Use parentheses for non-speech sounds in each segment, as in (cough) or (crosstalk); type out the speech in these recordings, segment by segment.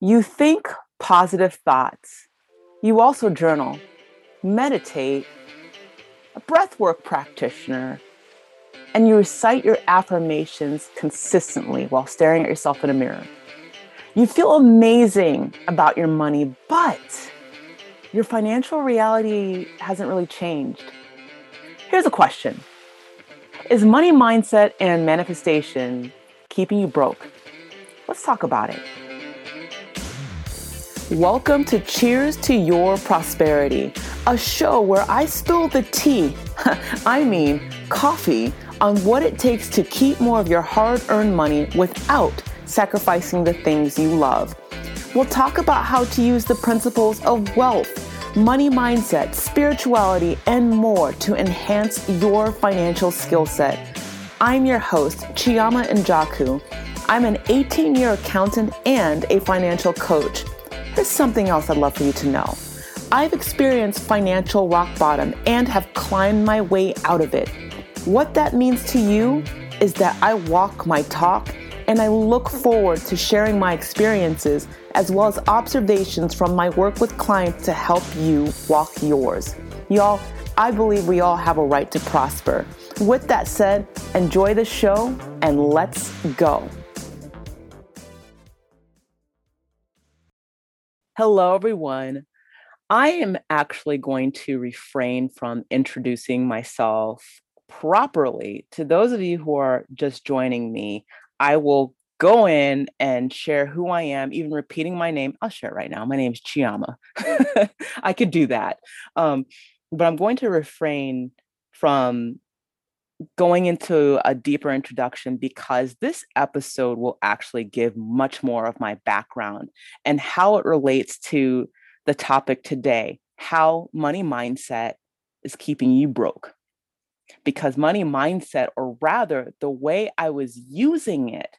You think positive thoughts. You also journal, meditate, a breathwork practitioner, and you recite your affirmations consistently while staring at yourself in a mirror. You feel amazing about your money, but your financial reality hasn't really changed. Here's a question Is money mindset and manifestation keeping you broke? Let's talk about it. Welcome to Cheers to Your Prosperity, a show where I spill the tea, (laughs) I mean coffee, on what it takes to keep more of your hard earned money without sacrificing the things you love. We'll talk about how to use the principles of wealth, money mindset, spirituality, and more to enhance your financial skill set. I'm your host, Chioma Njoku. I'm an 18 year accountant and a financial coach. Here's something else I'd love for you to know. I've experienced financial rock bottom and have climbed my way out of it. What that means to you is that I walk my talk and I look forward to sharing my experiences as well as observations from my work with clients to help you walk yours. Y'all, I believe we all have a right to prosper. With that said, enjoy the show and let's go. Hello, everyone. I am actually going to refrain from introducing myself properly. To those of you who are just joining me, I will go in and share who I am, even repeating my name. I'll share it right now. My name is Chioma. (laughs) I could do that. Um, but I'm going to refrain from going into a deeper introduction because this episode will actually give much more of my background and how it relates to the topic today how money mindset is keeping you broke. Because money mindset, or rather, the way I was using it,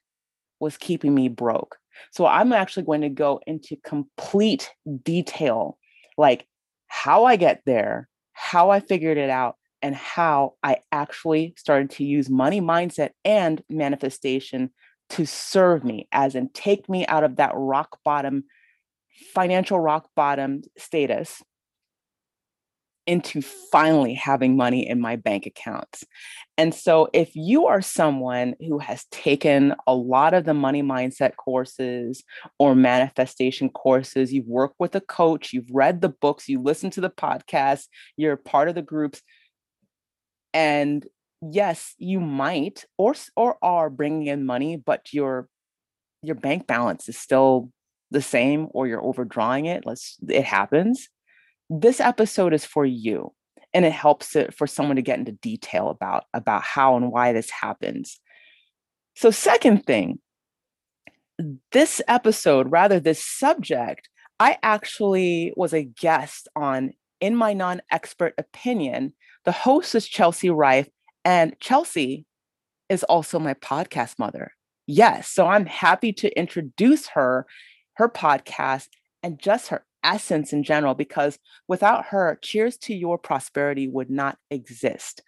was keeping me broke. So I'm actually going to go into complete detail, like how I get there, how I figured it out, and how I actually started to use money mindset and manifestation to serve me, as in take me out of that rock bottom, financial rock bottom status into finally having money in my bank accounts. And so, if you are someone who has taken a lot of the money mindset courses or manifestation courses, you've worked with a coach, you've read the books, you listen to the podcast, you're part of the groups, and yes you might or or are bringing in money but your your bank balance is still the same or you're overdrawing it let's it happens. This episode is for you and it helps it for someone to get into detail about about how and why this happens. So second thing this episode rather this subject i actually was a guest on in my non-expert opinion the host is Chelsea Rife, and Chelsea is also my podcast mother. Yes, so I'm happy to introduce her, her podcast, and just her essence in general, because without her, Cheers to Your Prosperity would not exist.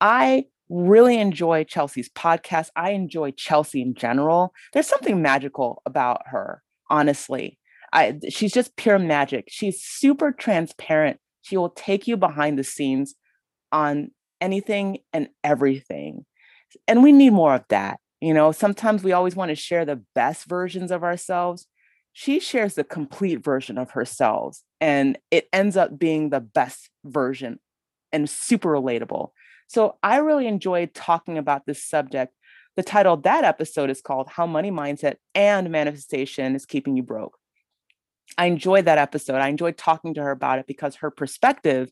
I really enjoy Chelsea's podcast. I enjoy Chelsea in general. There's something magical about her, honestly. I, she's just pure magic. She's super transparent. She will take you behind the scenes on anything and everything. And we need more of that. You know, sometimes we always want to share the best versions of ourselves. She shares the complete version of herself, and it ends up being the best version and super relatable. So I really enjoyed talking about this subject. The title of that episode is called How Money Mindset and Manifestation is Keeping You Broke. I enjoyed that episode. I enjoyed talking to her about it because her perspective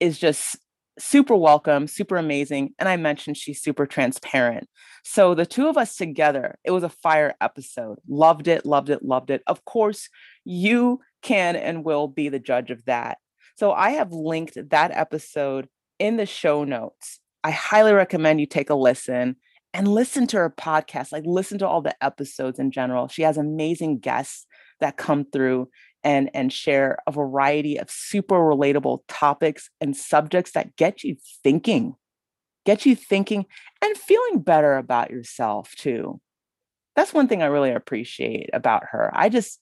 is just super welcome, super amazing. And I mentioned she's super transparent. So the two of us together, it was a fire episode. Loved it, loved it, loved it. Of course, you can and will be the judge of that. So I have linked that episode in the show notes. I highly recommend you take a listen and listen to her podcast. Like, listen to all the episodes in general. She has amazing guests that come through and and share a variety of super relatable topics and subjects that get you thinking get you thinking and feeling better about yourself too that's one thing i really appreciate about her i just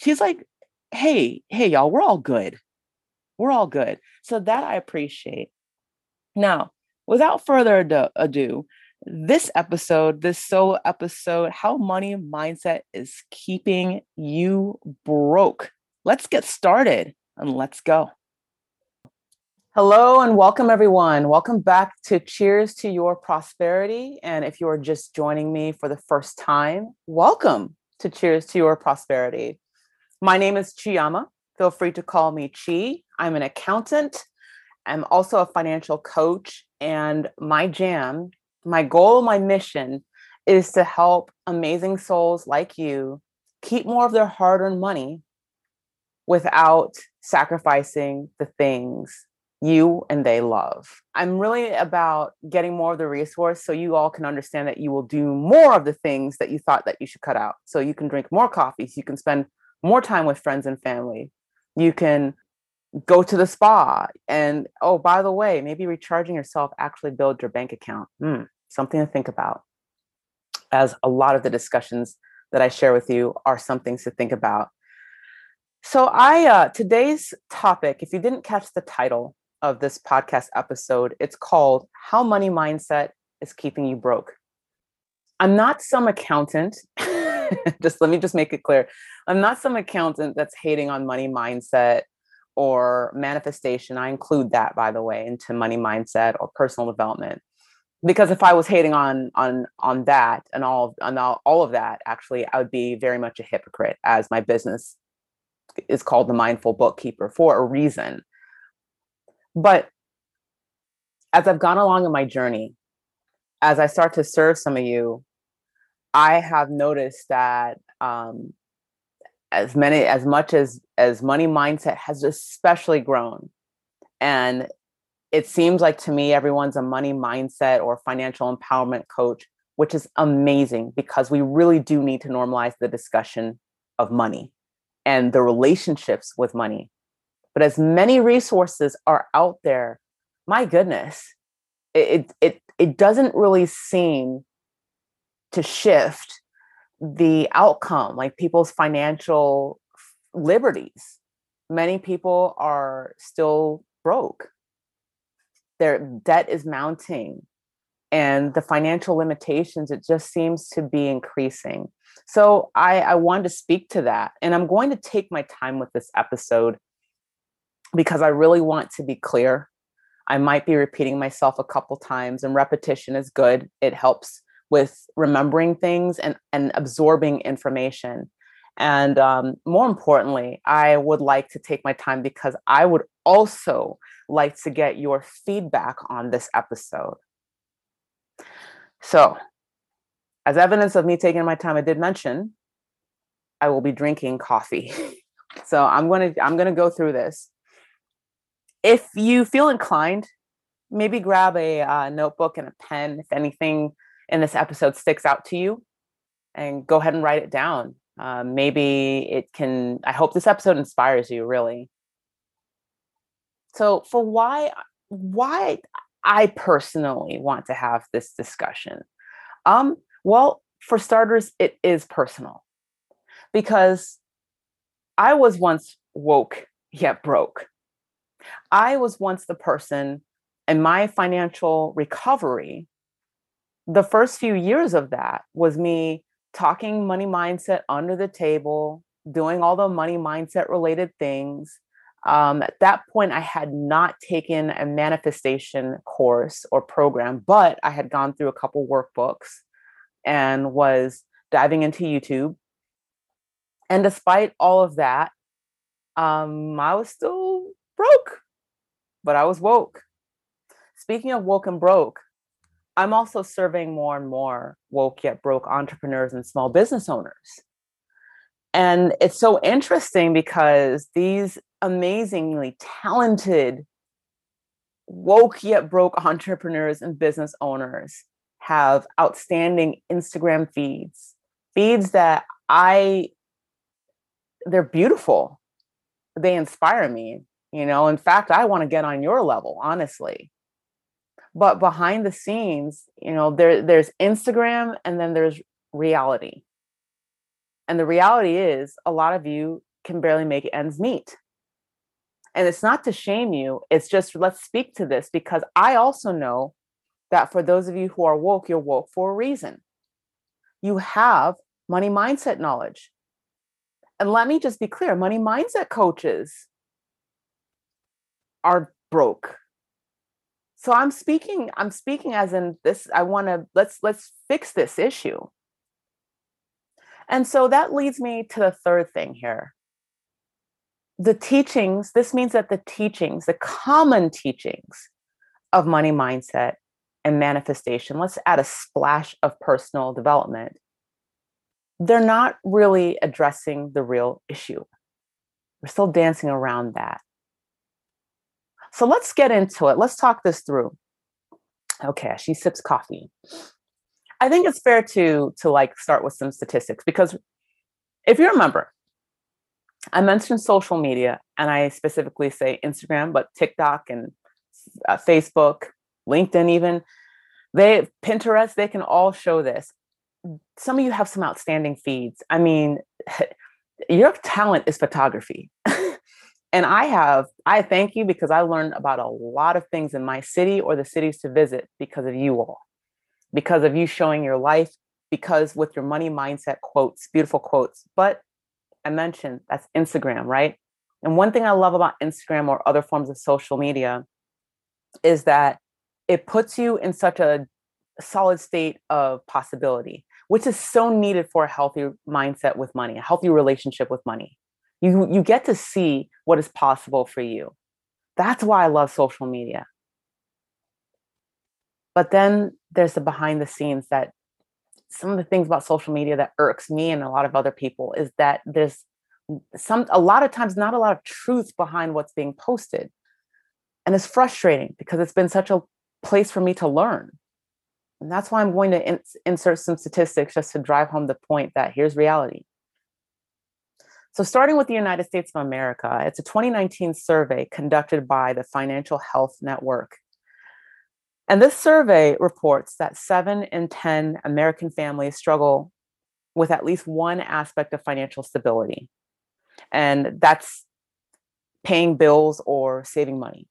she's like, hey, hey, y'all, we're all good. We're all good. So that I appreciate. Now, without further ado, this episode, this solo episode, how money mindset is keeping you broke. Let's get started and let's go. Hello and welcome, everyone. Welcome back to Cheers to Your Prosperity. And if you are just joining me for the first time, welcome to Cheers to Your Prosperity. My name is Chioma. Feel free to call me Chi. I'm an accountant. I'm also a financial coach. And my jam, my goal, my mission is to help amazing souls like you keep more of their hard earned money without sacrificing the things you and they love. I'm really about getting more of the resource so you all can understand that you will do more of the things that you thought that you should cut out. So you can drink more coffees, you can spend more time with friends and family. You can go to the spa and oh by the way maybe recharging yourself actually build your bank account. Hmm, something to think about. As a lot of the discussions that i share with you are some things to think about. So i uh, today's topic if you didn't catch the title of this podcast episode it's called how money mindset is keeping you broke. I'm not some accountant. (laughs) Just let me just make it clear. I'm not some accountant that's hating on money mindset or manifestation. I include that, by the way, into money mindset or personal development. Because if I was hating on on on that and all on all, all of that, actually, I would be very much a hypocrite, as my business is called the Mindful Bookkeeper for a reason. But as I've gone along in my journey, as I start to serve some of you I have noticed that um, as many as much as as money mindset has especially grown, and it seems like to me everyone's a money mindset or financial empowerment coach, which is amazing because we really do need to normalize the discussion of money and the relationships with money. But as many resources are out there, my goodness, it it it doesn't really seem to shift the outcome, like people's financial liberties. Many people are still broke. Their debt is mounting and the financial limitations, it just seems to be increasing. So I, I wanted to speak to that. And I'm going to take my time with this episode because I really want to be clear. I might be repeating myself a couple times, and repetition is good. It helps with remembering things and, and absorbing information. And um, more importantly, I would like to take my time because I would also like to get your feedback on this episode. So, as evidence of me taking my time, I did mention I will be drinking coffee. (laughs) so I'm to I'm to go through this. If you feel inclined, maybe grab a uh, notebook and a pen. If anything in this episode sticks out to you and go ahead and write it down. Um, maybe it can i hope this episode inspires you really. So for why why i personally want to have this discussion um well for starters it is personal. Because i was once woke yet broke. I was once the person in my financial recovery the first few years of that was me talking money mindset under the table, doing all the money mindset related things. Um, at that point, I had not taken a manifestation course or program, but I had gone through a couple workbooks and was diving into YouTube. And despite all of that, um, I was still broke, but I was woke. Speaking of woke and broke, I'm also serving more and more woke yet broke entrepreneurs and small business owners. And it's so interesting because these amazingly talented woke yet broke entrepreneurs and business owners have outstanding Instagram feeds, feeds that I, they're beautiful. They inspire me. You know, in fact, I want to get on your level, honestly but behind the scenes you know there there's instagram and then there's reality and the reality is a lot of you can barely make ends meet. And it's not to shame you, it's just let's speak to this because I also know that for those of you who are woke, you're woke for a reason. You have money mindset knowledge. And let me just be clear money mindset coaches are broke. So I'm speaking I'm speaking as in this I want to let's let's fix this issue. And so that leads me to the third thing here. The teachings, this means that the teachings, the common teachings of money mindset and manifestation, let's add a splash of personal development, they're not really addressing the real issue. We're still dancing around that. So let's get into it. Let's talk this through. Okay, she sips coffee. I think it's fair to to like start with some statistics because if you remember, I mentioned social media and I specifically say Instagram, but TikTok and uh, Facebook, LinkedIn, even they Pinterest, they can all show this. Some of you have some outstanding feeds. I mean, (laughs) your talent is photography. (laughs) and I have, I thank you because I learned about a lot of things in my city or the cities to visit because of you all, because of you showing your life, because with your money mindset quotes, beautiful quotes. But I mentioned that's Instagram, right? And one thing I love about Instagram or other forms of social media is that it puts you in such a solid state of possibility, which is so needed for a healthy mindset with money, a healthy relationship with money. You, you get to see what is possible for you. That's why I love social media. But then there's the behind the scenes that some of the things about social media that irks me and a lot of other people is that there's some a lot of times not a lot of truth behind what's being posted and it's frustrating because it's been such a place for me to learn. And that's why I'm going to in- insert some statistics just to drive home the point that here's reality. So, starting with the United States of America, it's a 2019 survey conducted by the Financial Health Network. And this survey reports that seven in 10 American families struggle with at least one aspect of financial stability. And that's paying bills or saving money.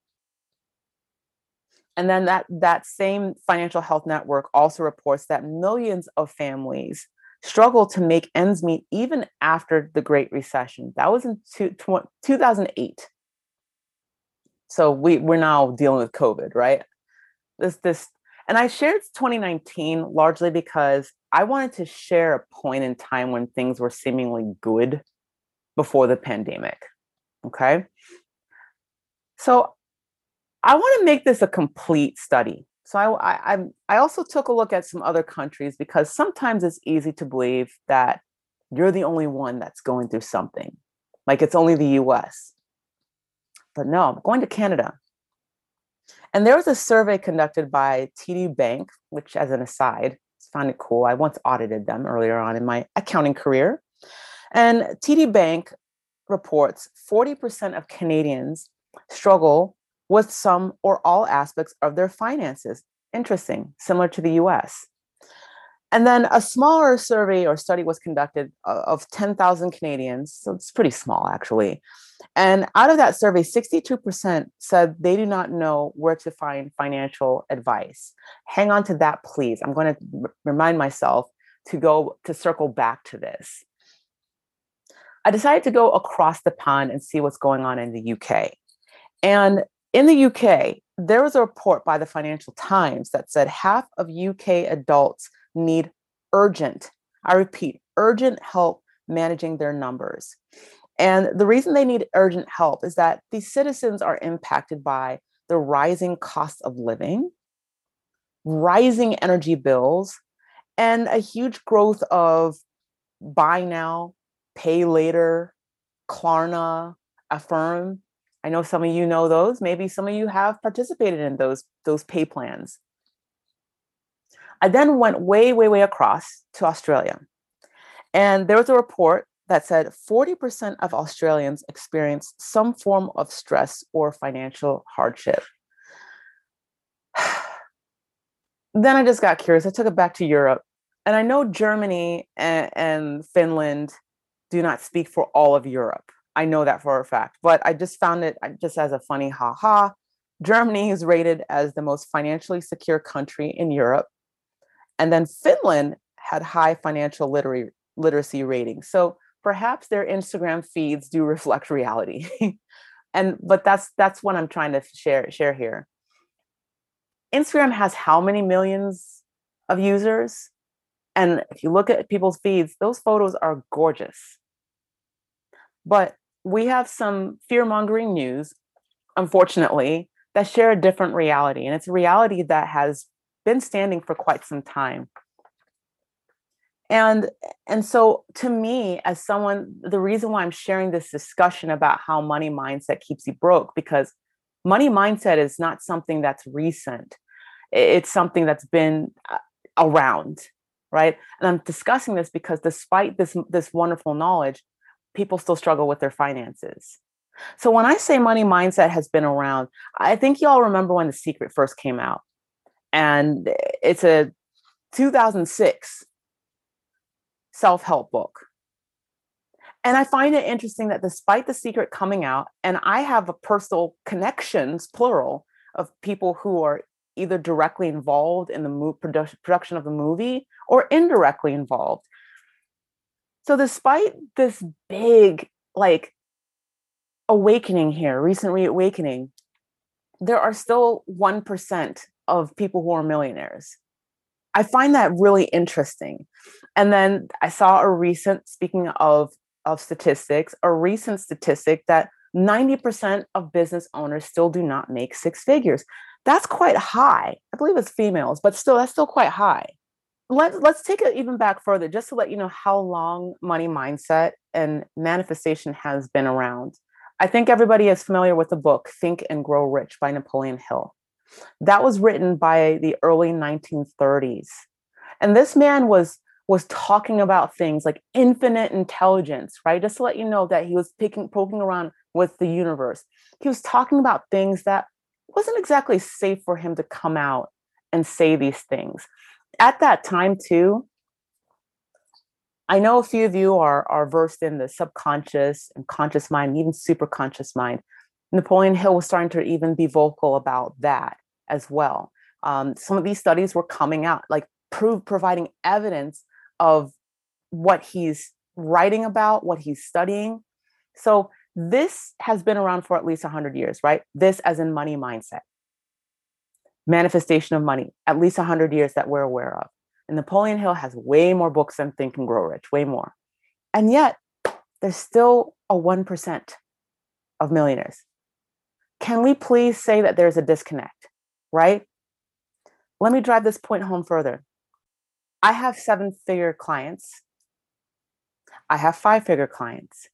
And then that, that same financial health network also reports that millions of families struggle to make ends meet even after the Great Recession. That was in two, 2008. So we, we're now dealing with COVID, right? This, this, and I shared 2019 largely because I wanted to share a point in time when things were seemingly good before the pandemic. Okay. So I want to make this a complete study. So I, I, I also took a look at some other countries because sometimes it's easy to believe that you're the only one that's going through something, like it's only the U.S. But no, I'm going to Canada. And there was a survey conducted by TD Bank, which, as an aside, found it cool. I once audited them earlier on in my accounting career. And TD Bank reports 40% of Canadians struggle with some or all aspects of their finances. Interesting, similar to the US. And then a smaller survey or study was conducted uh, of 10,000 Canadians. So it's pretty small, actually. And out of that survey, 62% said they do not know where to find financial advice. Hang on to that, please. I'm going to r- remind myself to go to circle back to this. I decided to go across the pond and see what's going on in the UK. And in the UK, there was a report by the Financial Times that said half of UK adults need urgent, I repeat, urgent help managing their numbers. And the reason they need urgent help is that these citizens are impacted by the rising cost of living, rising energy bills, and a huge growth of buy now, pay later, Klarna, Affirm, I know some of you know those. Maybe some of you have participated in those, those pay plans. I then went way, way, way across to Australia. And there was a report that said 40% of Australians experience some form of stress or financial hardship. (sighs) then I just got curious. I took it back to Europe. And I know Germany and, and Finland do not speak for all of Europe I know that for a fact, but I just found it uh, just as a funny ha ha. Germany is rated as the most financially secure country in Europe. And then Finland had high financial literary, literacy ratings. So perhaps their Instagram feeds do reflect reality. (laughs) and but that's that's what I'm trying to share share here. Instagram has how many millions of users? And if you look at people's feeds, those photos are gorgeous. But we have some fear mongering news, unfortunately, that share a different reality. And it's a reality that has been standing for quite some time. And and so to me as someone the reason why I'm sharing this discussion about how money mindset keeps you broke because money mindset is not something that's recent. It's something that's been uh, around, right? And I'm discussing this because despite this this wonderful knowledge, people still struggle with their finances. So when I say money mindset has been around, I think y'all remember when The Secret first came out. And it's a 2006 self-help book. And I find it interesting that despite The Secret coming out, and I have a personal connections, plural, of people who are either directly involved in the production of the movie or indirectly involved. So despite this big like awakening here, recent reawakening, there are still 1% of people who are millionaires. I find that really interesting. And then I saw a recent, speaking of, of statistics, a recent statistic that 90% of business owners still do not make six figures. That's quite high. I believe it's females, but still, that's still quite high. Let, let's take it even back further, just to let you know how long money mindset and manifestation has been around. I think everybody is familiar with the book Think and Grow Rich by Napoleon Hill. That was written by the early 1930s. And this man was was talking about things like infinite intelligence, right? Just to let you know that he was picking poking around with the universe. He was talking about things that wasn't exactly safe for him to come out and say these things. At that time too, I know a few of you are are versed in the subconscious and conscious mind, even super conscious mind. Napoleon Hill was starting to even be vocal about that as well. Um, some of these studies were coming out, like prove providing evidence of what he's writing about, what he's studying. So this has been around for at least 100 years, right? This as in money mindset, manifestation of money, at least 100 years that we're aware of. And Napoleon Hill has way more books than Think and Grow Rich, way more. And yet, there's still a 1% of millionaires. Can we please say that there's a disconnect, right? Let me drive this point home further. I have seven figure clients, I have five figure clients.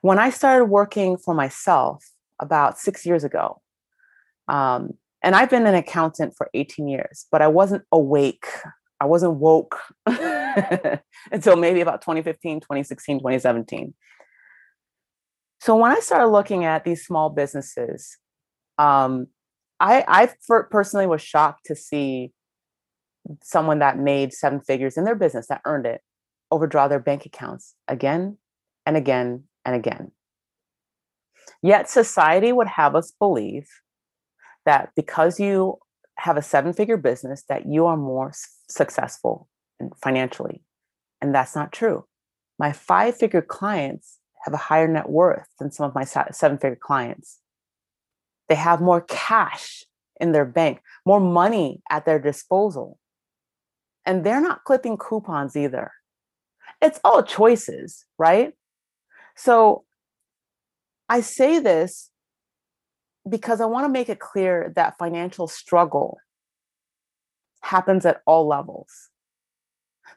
When I started working for myself about six years ago, um, and I've been an accountant for 18 years, but I wasn't awake. I wasn't woke (laughs) until maybe about 2015, 2016, 2017. So when I started looking at these small businesses, um, I, I personally was shocked to see someone that made seven figures in their business that earned it overdraw their bank accounts again and again and again. Yet society would have us believe that because you have a seven figure business that you are more successful financially. And that's not true. My five figure clients have a higher net worth than some of my seven figure clients. They have more cash in their bank more money at their disposal. And they're not clipping coupons either. It's all choices right? So i say this because I want to make it clear that financial struggle happens at all levels.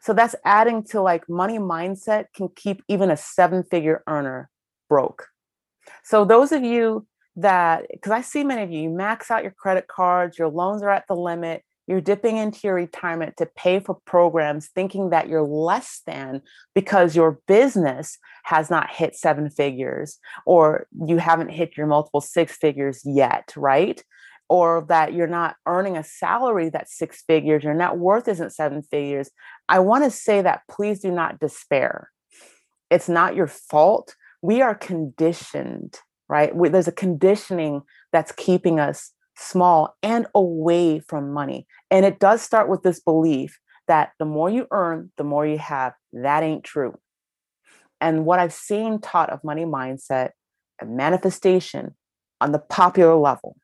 So that's adding to like money mindset can keep even a seven figure earner broke. So those of you that, because I see many of you, you max out your credit cards, your loans are at the limit, you're dipping into your retirement to pay for programs thinking that you're less than because your business has not hit seven figures or you haven't hit your multiple six figures yet, right? Or that you're not earning a salary that's six figures, your net worth isn't seven figures. I want to say that please do not despair. It's not your fault. we are conditioned, right? We, there's a conditioning that's keeping us small and away from money. And it does start with this belief that the more you earn, the more you have. That ain't true. And what I've seen taught of money mindset and manifestation on the popular level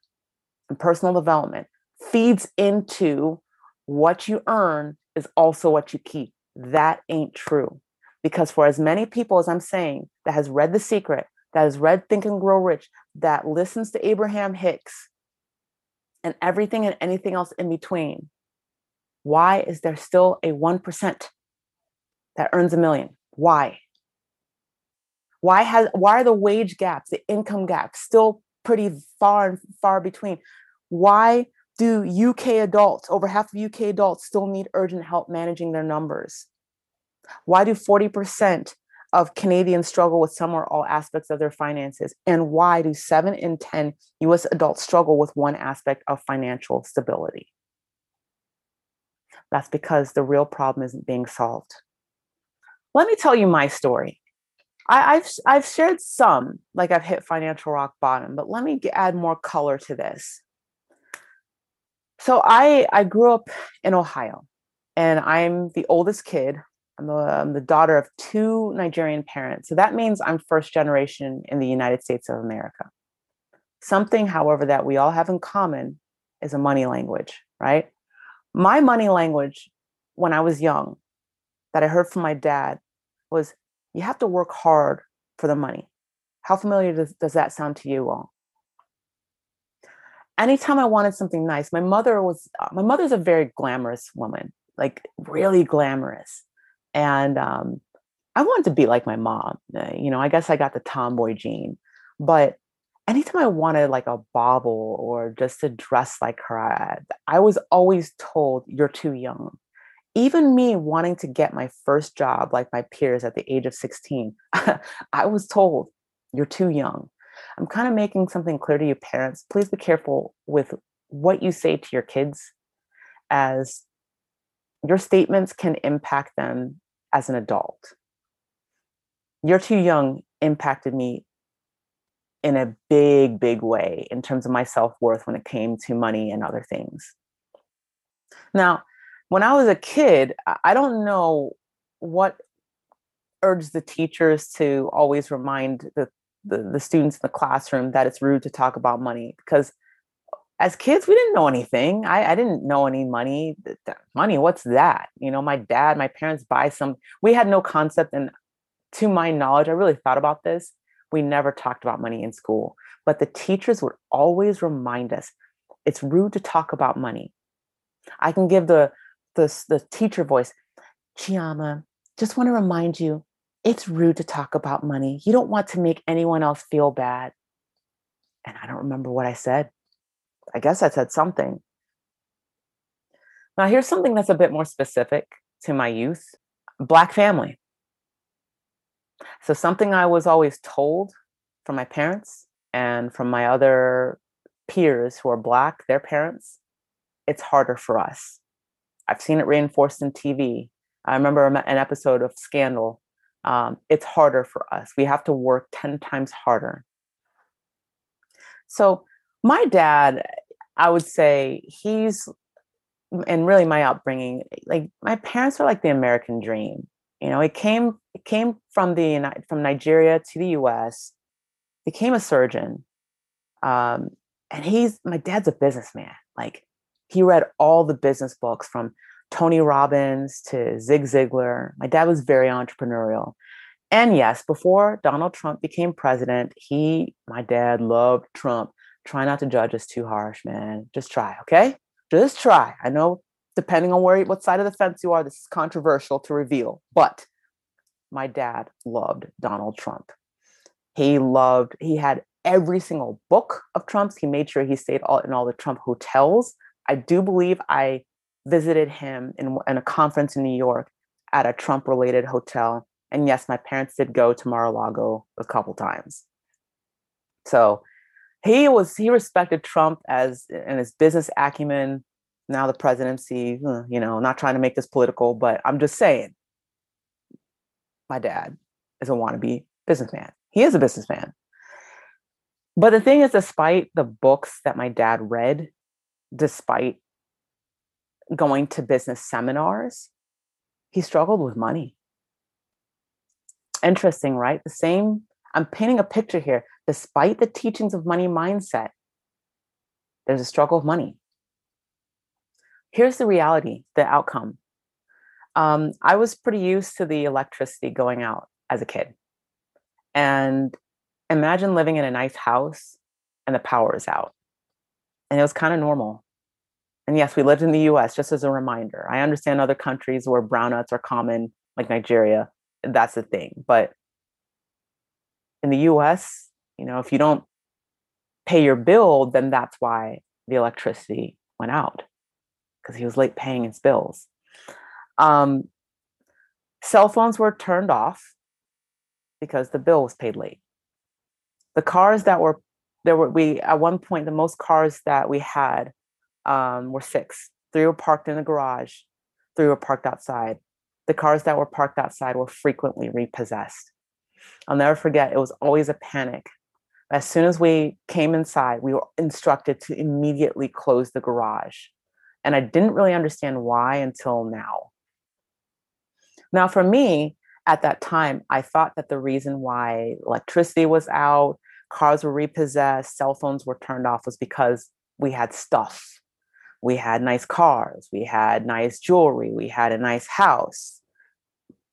and personal development feeds into what you earn is also what you keep. That ain't true. Because for as many people as I'm saying that has read The Secret, that has read Think and Grow Rich, that listens to Abraham Hicks, and everything and anything else in between, why is there still a 1% that earns a million? Why? Why has why are the wage gaps, the income gaps still pretty far and far between? Why do UK adults, over half of UK adults, still need urgent help managing their numbers? Why do 40% of Canadians struggle with some or all aspects of their finances? And why do seven in 10 US adults struggle with one aspect of financial stability? That's because the real problem isn't being solved. Let me tell you my story. I, have I've shared some, like I've hit financial rock bottom, but let me add more color to this. So I I grew up in Ohio, and I'm the oldest kid. I'm the, I'm the daughter of two Nigerian parents. So that means I'm first generation in the United States of America. Something, however, that we all have in common is a money language, right? My money language when I was young that I heard from my dad was you have to work hard for the money. How familiar does, does that sound to you all? Anytime I wanted something nice, my mother was, uh, my mother's a very glamorous woman, like really glamorous. And um, I wanted to be like my mom. Uh, you know, I guess I got the tomboy gene. But anytime I wanted like a bauble or just to dress like her, I, I was always told, you're too young even me wanting to get my first job like my peers at the age of 16 (laughs) i was told you're too young i'm kind of making something clear to you parents please be careful with what you say to your kids as your statements can impact them as an adult. You're too young impacted me in a big big way in terms of my self-worth when it came to money and other things. Now when I was a kid, I don't know what urged the teachers to always remind the, the, the students in the classroom that it's rude to talk about money because as kids we didn't know anything I, I didn't know any money money what's that you know my dad my parents buy some we had no concept and to my knowledge i really thought about this we never talked about money in school but the teachers would always remind us it's rude to talk about money i can give the the, the teacher voice, Chiama, just want to remind you, it's rude to talk about money. You don't want to make anyone else feel bad. And I don't remember what I said. I guess I said something. Now, here's something that's a bit more specific to my youth Black family. So, something I was always told from my parents and from my other peers who are Black, their parents, it's harder for us. I've seen it reinforced in TV. I remember an episode of Scandal. Um, it's harder for us. We have to work 10 times harder. So, my dad, I would say he's, and really my upbringing, like my parents are like the American dream. You know, it came it came from the from Nigeria to the U.S. Became a surgeon, um, and he's my dad's a businessman. Like he read all the business books from Tony Robbins to Zig Ziglar. My dad was very entrepreneurial. And yes, before Donald Trump became president, he, my dad, loved Trump. Try not to judge us too harsh, man. Just try, okay? Just try. I know, depending on where, what side of the fence you are, this is controversial to reveal, but my dad loved Donald Trump. He loved, he had every single book of Trump's. He made sure he stayed all in all the Trump hotels I do believe I visited him in, in a conference in New York at a Trump related hotel. And yes, my parents did go to Mar-a-Lago a couple times. So he was he respected Trump as and his business acumen. Now the presidency, you know, not trying to make this political, but I'm just saying, my dad is a wannabe businessman. He is a businessman. But the thing is, despite the books that my dad read, despite going to business seminars, he struggled with money. Interesting, right? The same, I'm painting a picture here. Despite the teachings of money mindset, there's a struggle of money. Here's the reality, the outcome. Um, I was pretty used to the electricity going out as a kid. And imagine living in a nice house and the power is out. And it was kind of normal. And yes, we lived in the US, just as a reminder. I understand other countries where brownouts are common, like Nigeria, that's the thing. But in the US, you know, if you don't pay your bill, then that's why the electricity went out because he was late paying his bills. Um, cell phones were turned off because the bill was paid late. The cars that were there were we at one point the most cars that we had um, were six. Three were parked in the garage, three were parked outside. The cars that were parked outside were frequently repossessed. I'll never forget, it was always a panic. As soon as we came inside, we were instructed to immediately close the garage. And I didn't really understand why until now. Now, for me, at that time, I thought that the reason why electricity was out, cars were repossessed, cell phones were turned off was because we had stuff we had nice cars, we had nice jewelry, we had a nice house.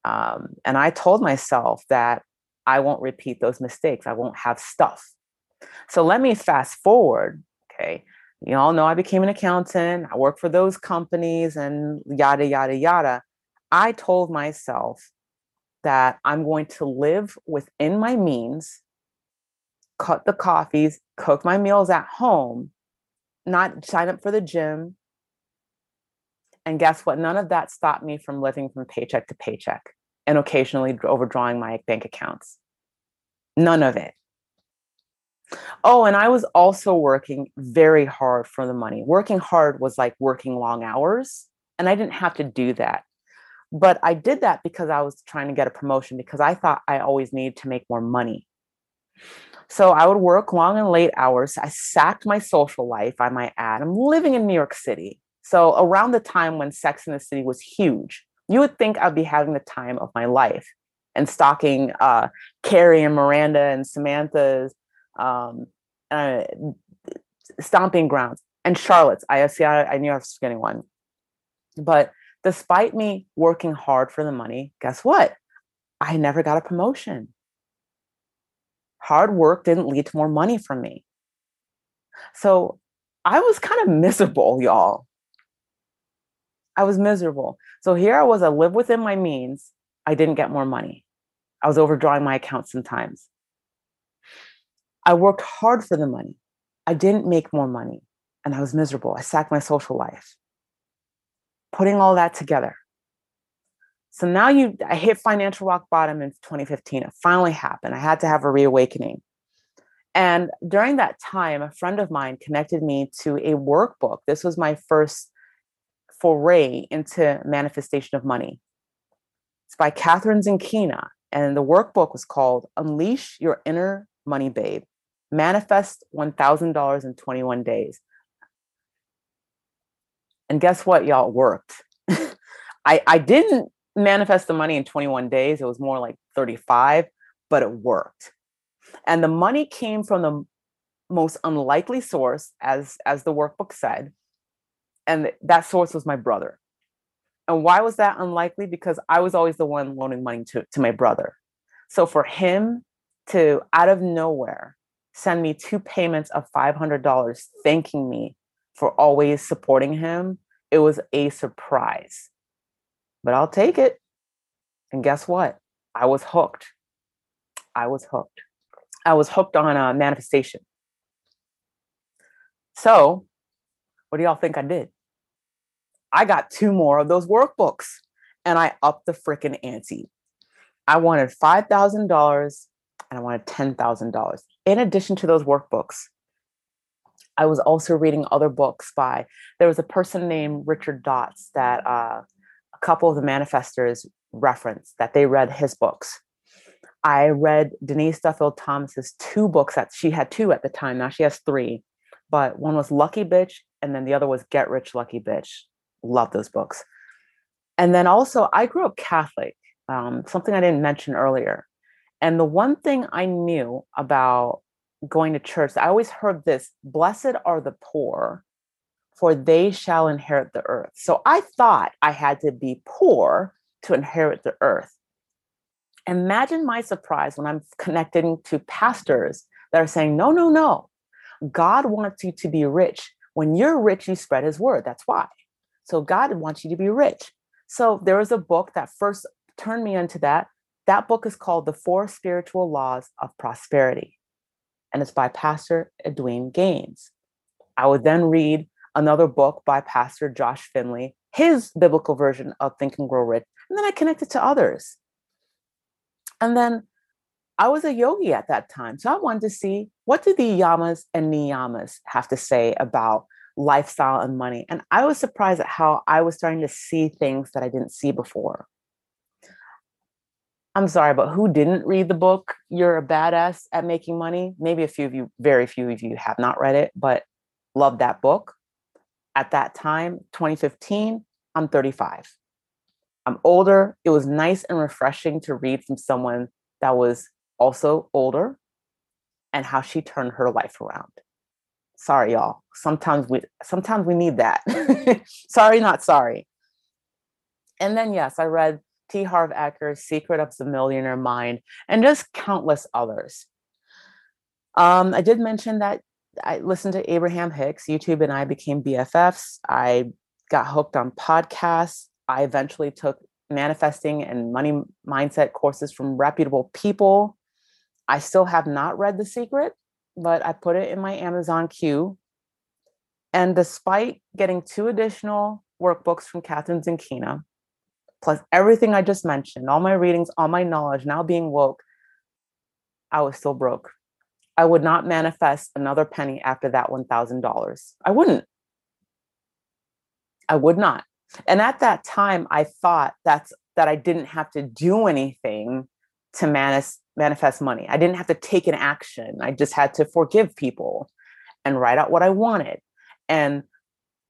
Um, and I told myself that I won't repeat those mistakes. I won't have stuff. So let me fast forward. Okay. You all know I became an accountant. I work for those companies and yada, yada, yada. I told myself that I'm going to live within my means, cut the coffees, cook my meals at home, not sign up for the gym. And guess what? None of that stopped me from living from paycheck to paycheck and occasionally overdrawing my bank accounts. None of it. Oh, and I was also working very hard for the money. Working hard was like working long hours, and I didn't have to do that. But I did that because I was trying to get a promotion because I thought I always needed to make more money. So I would work long and late hours. I sacked my social life, I might add. I'm living in New York City. So around the time when Sex in the City was huge, you would think I'd be having the time of my life and stalking uh, Carrie and Miranda and Samantha's um, uh, stomping grounds and Charlotte's. I see. I, I knew I was getting one, but despite me working hard for the money, guess what? I never got a promotion hard work didn't lead to more money for me. So I was kind of miserable, y'all. I was miserable. So here I was, I live within my means. I didn't get more money. I was overdrawing my account sometimes. I worked hard for the money. I didn't make more money and I was miserable. I sacked my social life. Putting all that together, so now you, I hit financial rock bottom in 2015. It finally happened. I had to have a reawakening. And during that time, a friend of mine connected me to a workbook. This was my first foray into manifestation of money. It's by Kathrin Zenkina. And the workbook was called Unleash Your Inner Money Babe Manifest $1,000 in 21 Days. And guess what, y'all? It worked. (laughs) I, I didn't manifest the money in 21 days. It was more like 35, but it worked. And the money came from the most unlikely source, as as the workbook said. And that source was my brother. And why was that unlikely? Because I was always the one loaning money to, to my brother. So for him to out of nowhere send me two payments of $500 thanking me for always supporting him, it was a surprise but I'll take it. And guess what? I was hooked. I was hooked. I was hooked on a uh, manifestation. So, what do y'all think I did? I got two more of those workbooks and I upped the freaking ante. I wanted $5,000 and I wanted $10,000. In addition to those workbooks, I was also reading other books by, there was a person named Richard Dotts that uh, a couple of the manifestors referenced that they read his books. I read Denise Duffield Thomas's two books that she had two at the time. Now she has three, but one was Lucky Bitch, and then the other was Get Rich Lucky Bitch. Love those books. And then also, I grew up Catholic, um, something I didn't mention earlier. And the one thing I knew about going to church, I always heard this Blessed are the poor, for they shall inherit the earth. So I thought I had to be poor to inherit the earth. Imagine my surprise when I'm connecting to pastors that are saying, no, no, no. God wants you to be rich. When you're rich, you spread his word. That's why. So God wants you to be rich. So there was a book that first turned me into that. That book is called The Four Spiritual Laws of Prosperity, and it's by Pastor Edwene Gaines. I would then read another book by Pastor Josh Finley, his biblical version of Think and Grow Rich, and then I connected to others. And then I was a yogi at that time. So I wanted to see what do the yamas and niyamas have to say about lifestyle and money. And I was surprised at how I was starting to see things that I didn't see before. I'm sorry, but who didn't read the book? You're a badass at making money. Maybe a few of you, very few of you have not read it, but love that book. At that time, 2015, I'm 35. I'm older. It was nice and refreshing to read from someone that was also older and how she turned her life around. Sorry, y'all. Sometimes we sometimes we need that. (laughs) sorry, not sorry. And then yes, I read T. Harv Eker's Secret of the Millionaire Mind and just countless others. Um, I did mention that I listened to Abraham Hicks. YouTube and I became BFFs. I got hooked on podcasts. I eventually took manifesting and money mindset courses from reputable people. I still have not read The Secret, but I put it in my Amazon queue. And despite getting two additional workbooks from Kathrin Zenkina, plus everything I just mentioned, all my readings, all my knowledge, now being woke, I was still broke. I would not manifest another penny after that $1,000. I wouldn't. I would not. And at that time, I thought that's that I didn't have to do anything to manis- manifest money. I didn't have to take an action. I just had to forgive people and write out what I wanted and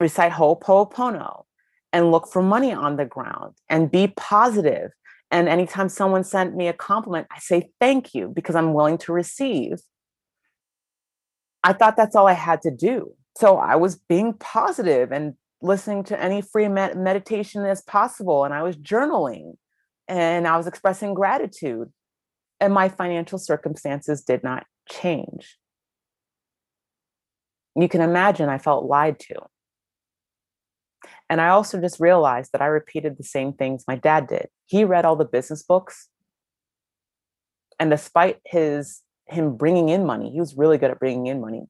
recite Ho'oponopono and look for money on the ground and be positive. And anytime someone sent me a compliment, I say thank you because I'm willing to receive. I thought that's all I had to do. So I was being positive and listening to any free med- meditation as possible. And I was journaling and I was expressing gratitude. And my financial circumstances did not change. You can imagine I felt lied to. And I also just realized that I repeated the same things my dad did. He read all the business books. And despite his him bringing in money, he was really good at bringing in money.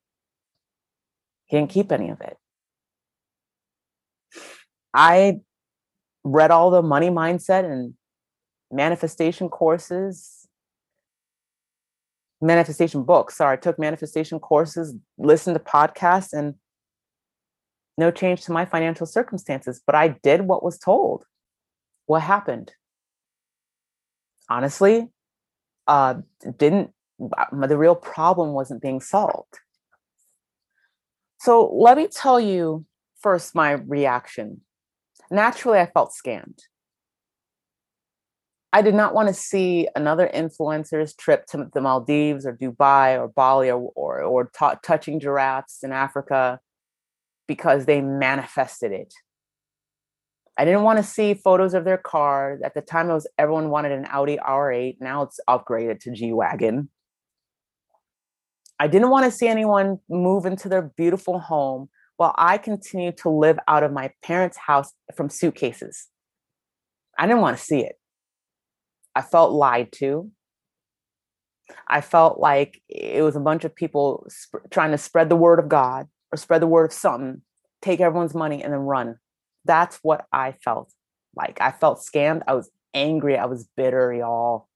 He didn't keep any of it. I read all the money mindset and manifestation courses, manifestation books. Sorry, I took manifestation courses, listened to podcasts, and no change to my financial circumstances. But I did what was told. What happened? Honestly, uh, didn't uh, the real problem wasn't being solved. So let me tell you first my reaction naturally I felt scammed. I did not want to see another influencer's trip to the Maldives or Dubai or Bali or or, or t- touching giraffes in Africa because they manifested it. I didn't want to see photos of their car. At the time, it was everyone wanted an Audi R8. Now it's upgraded to G wagon. I didn't want to see anyone move into their beautiful home while I continued to live out of my parents' house from suitcases. I didn't want to see it. I felt lied to. I felt like it was a bunch of people sp- trying to spread the word of God or spread the word of something, take everyone's money and then run. That's what I felt like. I felt scammed. I was angry. I was bitter, y'all.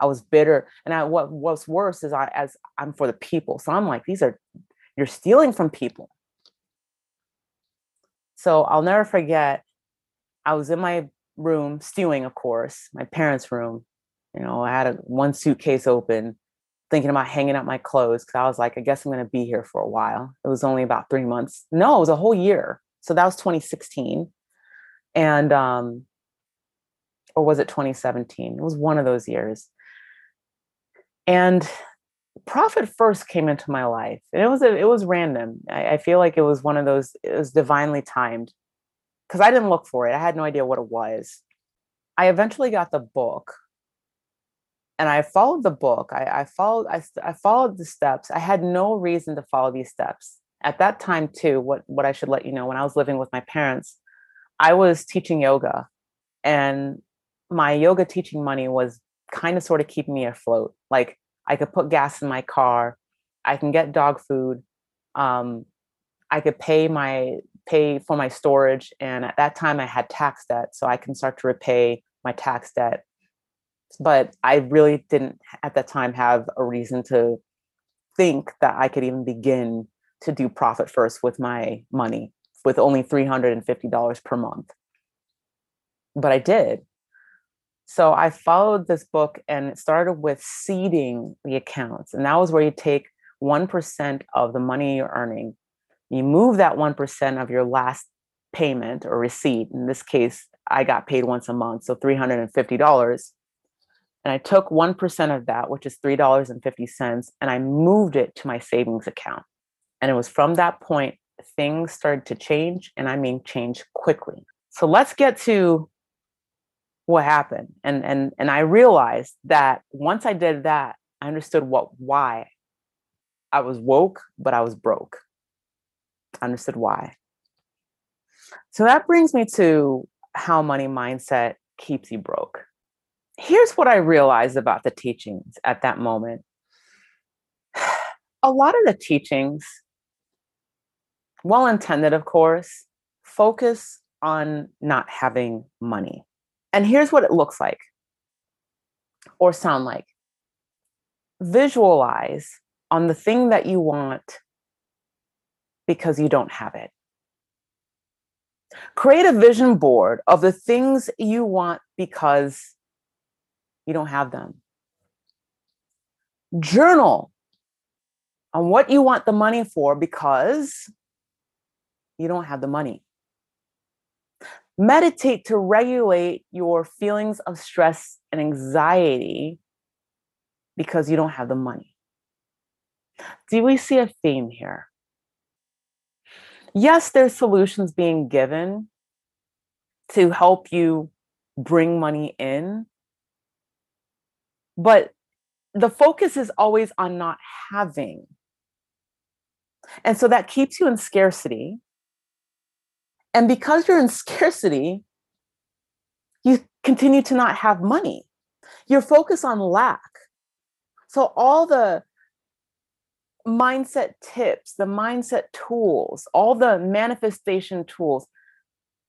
I was bitter. And I, what was worse is I as I'm for the people. So I'm like, these are you're stealing from people. So I'll never forget, I was in my room stewing, of course, my parents' room. You know, I had a, one suitcase open, thinking about hanging up my clothes because I was like, I guess I'm going to be here for a while. It was only about three months. No, it was a whole year. So that was 2016. And, um, or was it 2017? It was one of those years. And profit first came into my life and it was a, it was random I, I feel like it was one of those it was divinely timed because i didn't look for it i had no idea what it was i eventually got the book and i followed the book i, I followed I, I followed the steps i had no reason to follow these steps at that time too what what i should let you know when i was living with my parents i was teaching yoga and my yoga teaching money was kind of sort of keeping me afloat like I could put gas in my car. I can get dog food. Um, I could pay my pay for my storage, and at that time I had tax debt, so I can start to repay my tax debt. But I really didn't at that time have a reason to think that I could even begin to do profit first with my money with only $350 per month. But I did. So I followed this book and it started with seeding the accounts. And that was where you take 1% of the money you're earning. You move that 1% of your last payment or receipt. In this case, I got paid once a month, so $350. And I took 1% of that, which is $3.50, and I moved it to my savings account. And it was from that point things started to change, and I mean change quickly. So let's get to what happened and and and i realized that once i did that i understood what why i was woke but i was broke understood why. So that brings me to how money mindset keeps you broke. Here's what i realized about the teachings at that moment. (sighs) A lot of the teachings well intended of course focus on not having money. And here's what it looks like or sound like. Visualize on the thing that you want because you don't have it. Create a vision board of the things you want because you don't have them. Journal on what you want the money for because you don't have the money. Meditate to regulate your feelings of stress and anxiety because you don't have the money. Do we see a theme here? Yes, there's solutions being given to help you bring money in, but the focus is always on not having. And so that keeps you in scarcity and because you're in (laughs) scarcity, you continue to not have money. You're focused on lack. So, all the mindset tips, the mindset tools, all the manifestation tools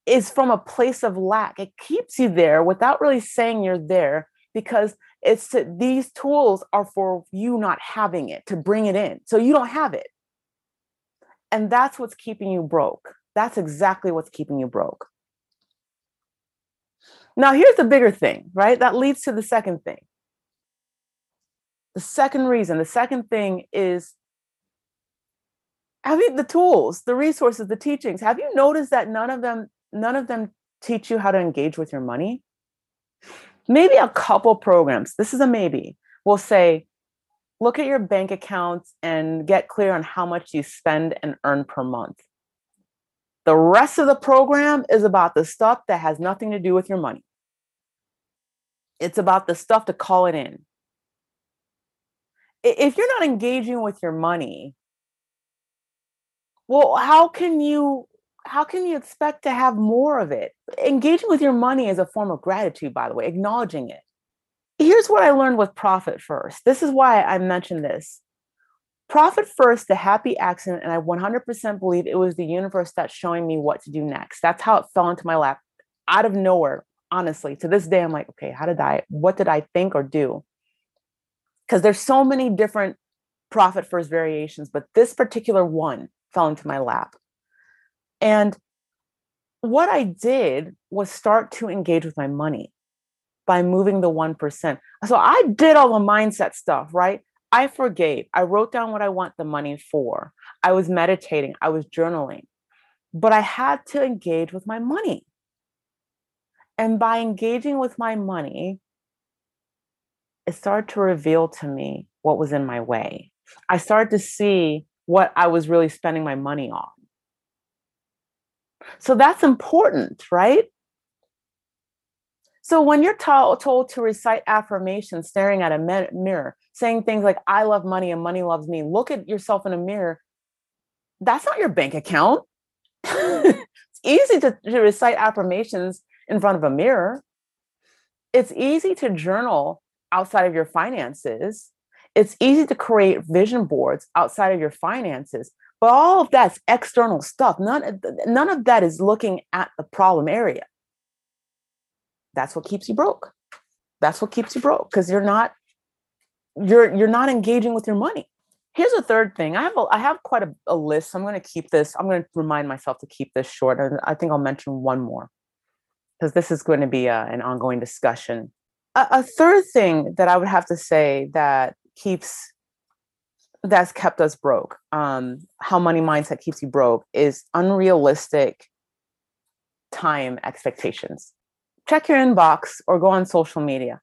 is from a place of lack. It keeps you there without really saying you're there because it's to, these tools are for you not having it to bring it in. So you don't have it. And that's what's keeping you broke. That's exactly what's keeping you broke. Now, here's the bigger thing, right? That leads to the second thing. The second reason, the second thing is having the tools, the resources, the teachings. Have you noticed that none of them, none of them teach you how to engage with your money? Maybe a couple programs, this is a maybe, will say, look at your bank accounts and get clear on how much you spend and earn per month. The rest of the program is about the stuff that has nothing to do with your money. It's about the stuff to call it in. If you're not engaging with your money, well, how can you how can you expect to have more of it? Engaging with your money is a form of gratitude, by the way, acknowledging it. Here's what I learned with profit first. This is why I mentioned this. Profit first, the happy accident, and I 100% believe it was the universe that's showing me what to do next. That's how it fell into my lap out of nowhere. Honestly, to this day, I'm like, okay, how did I, what did I think or do? Because there's so many different profit first variations, but this particular one fell into my lap. And what I did was start to engage with my money. by moving the 1%. So I did all the mindset stuff, right? I forgave. I wrote down what I want the money for. I was meditating. I was journaling. But I had to engage with my money. And by engaging with my money, it started to reveal to me what was in my way. I started to see what I was really spending my money on. So that's important, right? So when you're to- told to recite affirmations, staring at a me- mirror, saying things like, I love money and money loves me, look at yourself in a mirror, that's not your bank account. (laughs) it's easy to, to recite affirmations in front of a mirror. It's easy to journal outside of your finances. It's easy to create vision boards outside of your finances. But all of that's external stuff. None, none of that is looking at the problem area that's what keeps you broke that's what keeps you broke because you're not you're you're not engaging with your money here's a third thing i have a, i have quite a, a list so i'm going to keep this i'm going to remind myself to keep this short and i think i'll mention one more because this is going to be a, an ongoing discussion a, a third thing that i would have to say that keeps that's kept us broke um, how money mindset keeps you broke is unrealistic time expectations check your inbox or go on social media.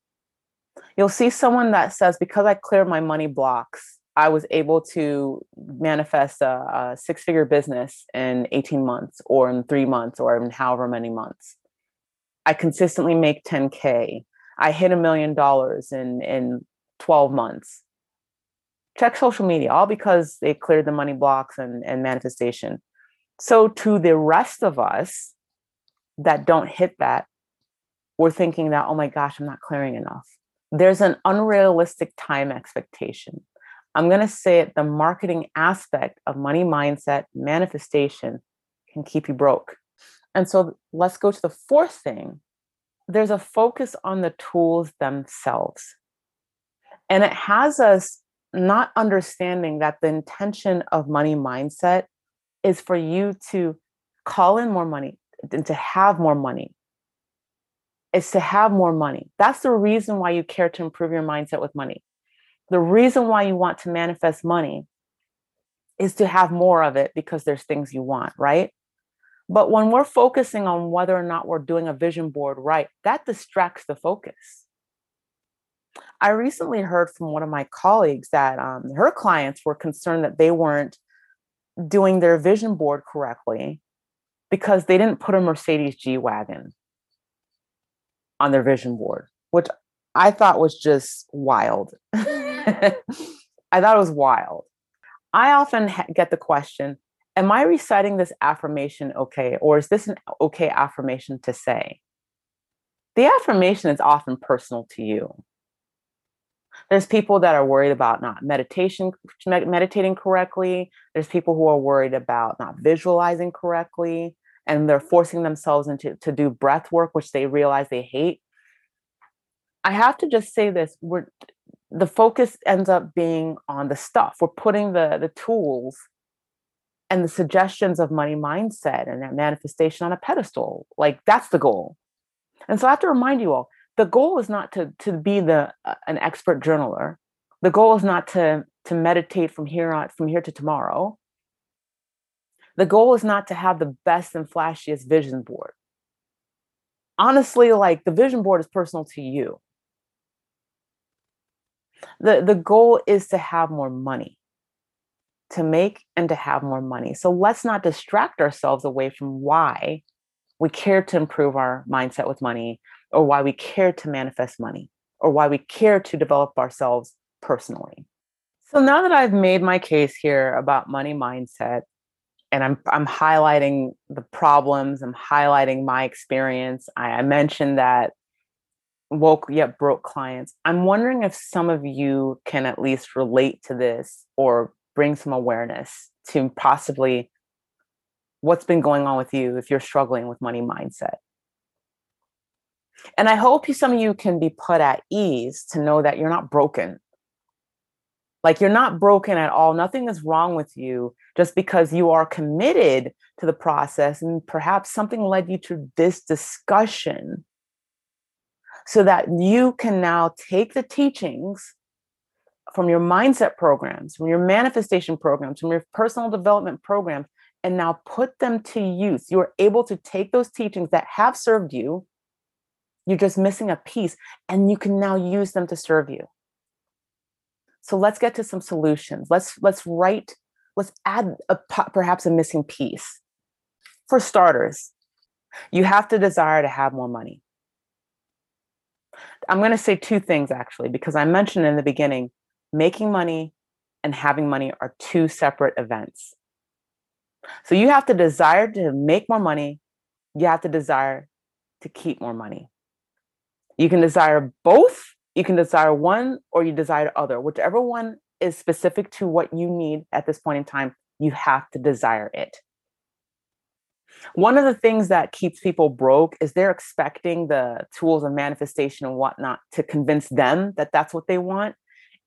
You'll see someone that says, because I cleared my money blocks, I was able to manifest a, a six figure business in 18 months or in three months or in however many months. I consistently make 10K. I hit a million dollars in, in 12 months. Check social media, all because they cleared the money blocks and, and manifestation. So, to the rest of us that don't hit that, we're thinking that, oh my gosh, I'm not clearing enough. There's an unrealistic time expectation. I'm going to say it the marketing aspect of money mindset manifestation can keep you broke. And so let's go to the fourth thing. There's a focus on the tools themselves. And it has us not understanding that the intention of money mindset is for you to call in more money and to have more money is to have more money. That's the reason why you care to improve your mindset with money. The reason why you want to manifest money is to have more of it because there's things you want, right? But when we're focusing on whether or not we're doing a vision board right, that distracts the focus. I recently heard from one of my colleagues that um, her clients were concerned that they weren't doing their vision board correctly because they didn't put a Mercedes G Wagon on their vision board, which I thought was just wild. (laughs) I thought it was wild. I often ha- get the question Am I reciting this affirmation okay? Or is this an okay affirmation to say? The affirmation is often personal to you. There's people that are worried about not meditation, meditating correctly. There's people who are worried about not visualizing correctly and they're forcing themselves into to do breath work which they realize they hate. I have to just say this we're the focus ends up being on the stuff. We're putting the the tools and the suggestions of money mindset and that manifestation on a pedestal. Like that's the goal. And so i have to remind you all the goal is not to to be the uh, an expert journaler the goal is not to to meditate from here on from here to tomorrow the goal is not to have the best and flashiest vision board. Honestly, like the vision board is personal to you. The, the goal is to have more money, to make and to have more money. So let's not distract ourselves away from why we care to improve our mindset with money, or why we care to manifest money, or why we care to develop ourselves personally. So now that I've made my case here about money mindset, and I'm I'm highlighting the problems. I'm highlighting my experience. I, I mentioned that woke yet broke clients. I'm wondering if some of you can at least relate to this or bring some awareness to possibly what's been going on with you if you're struggling with money mindset. And I hope some of you can be put at ease to know that you're not broken. Like you're not broken at all. Nothing is wrong with you just because you are committed to the process and perhaps something led you to this discussion so that you can now take the teachings from your mindset programs, from your manifestation programs, from your personal development programs, and now put them to use. You're able to take those teachings that have served you, you're just missing a piece, and you can now use them to serve you. So let's get to some solutions. Let's let's write, let's add a perhaps a missing piece. For starters, you have to desire to have more money. I'm going to say two things actually, because I mentioned in the beginning making money and having money are two separate events. So you have to desire to make more money, you have to desire to keep more money. You can desire both, you can desire one, or you desire other. Whichever one is specific to what you need at this point in time, you have to desire it. One of the things that keeps people broke is they're expecting the tools of manifestation and whatnot to convince them that that's what they want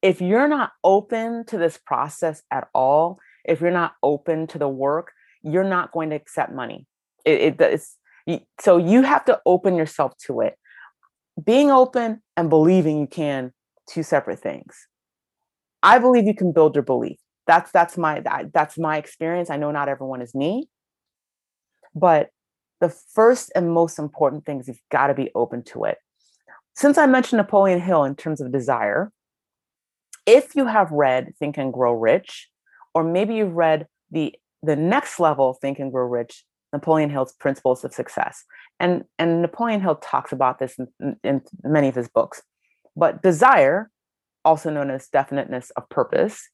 if you're not open to this process at all, if you're not open to the work, you're not going to accept money. It, it it's so you have to open yourself to it. Being open and believing you can, two separate things. I believe you can build your belief. That's that's my that, that's my experience. I know not everyone is me, but the first and most important thing is you've got to be open to it. Since I mentioned Napoleon Hill in terms of desire, if you have read Think and Grow Rich, or maybe you've read the the next level Think and Grow Rich, Napoleon Hill's Principles of Success, and and Napoleon Hill talks about this in, in many of his books. But desire, also known as definiteness of purpose,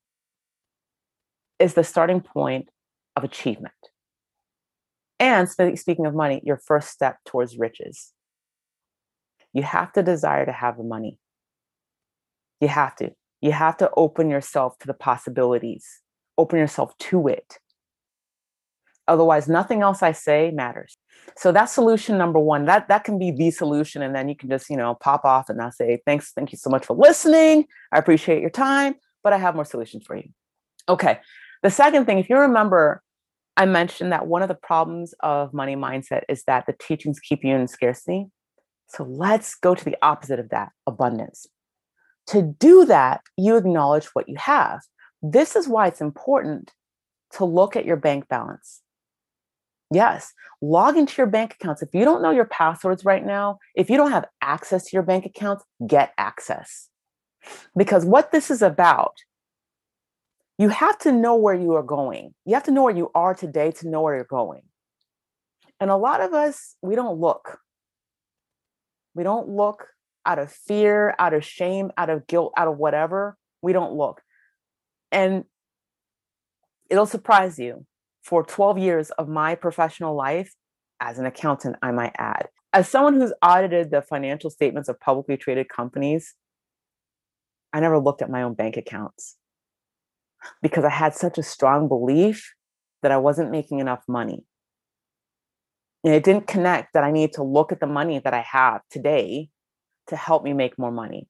is the starting point of achievement. And speaking of money, your first step towards riches. You have to desire to have the money. You have to. You have to open yourself to the possibilities, open yourself to it. Otherwise, nothing else I say matters. So that's solution number one. That that can be the solution, and then you can just you know pop off and not say thanks, thank you so much for listening. I appreciate your time, but I have more solutions for you. Okay. The second thing, if you remember, I mentioned that one of the problems of money mindset is that the teachings keep you in scarcity. So let's go to the opposite of that abundance. To do that, you acknowledge what you have. This is why it's important to look at your bank balance. Yes, log into your bank accounts. If you don't know your passwords right now, if you don't have access to your bank accounts, get access. Because what this is about, you have to know where you are going. You have to know where you are today to know where you're going. And a lot of us, we don't look. We don't look out of fear, out of shame, out of guilt, out of whatever, we don't look. And it'll surprise you. For 12 years of my professional life as an accountant, I might add, as someone who's audited the financial statements of publicly traded companies, I never looked at my own bank accounts because I had such a strong belief that I wasn't making enough money. And it didn't connect that I need to look at the money that I have today to help me make more money.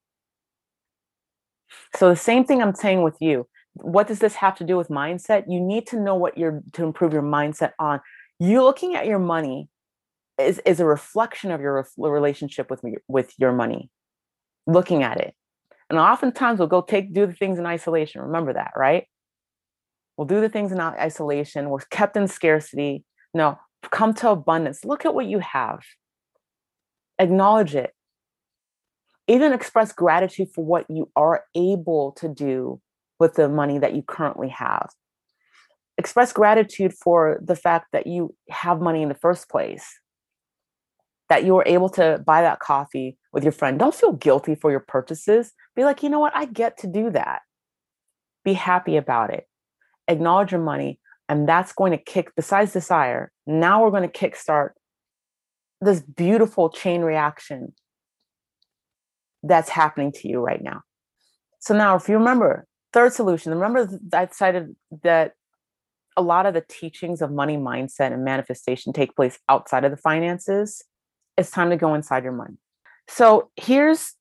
So the same thing I'm saying with you. What does this have to do with mindset? You need to know what you're to improve your mindset on. You looking at your money is, is a reflection of your relationship with with your money. Looking at it. And oftentimes we'll go take do the things in isolation. Remember that, right? We'll do the things in isolation. We're kept in scarcity. No, come to abundance. Look at what you have. Acknowledge it even express gratitude for what you are able to do with the money that you currently have. Express gratitude for the fact that you have money in the first place, that you were able to buy that coffee with your friend. Don't feel guilty for your purchases. Be like, you know what? I get to do that. Be happy about it. Acknowledge your money. And that's going to kick, besides desire, now we're going to kickstart this beautiful chain reaction that's happening to you right now. So now, if you remember, third solution, remember I cited that a lot of the teachings of money mindset and manifestation take place outside of the finances. It's time to go inside your money. So here's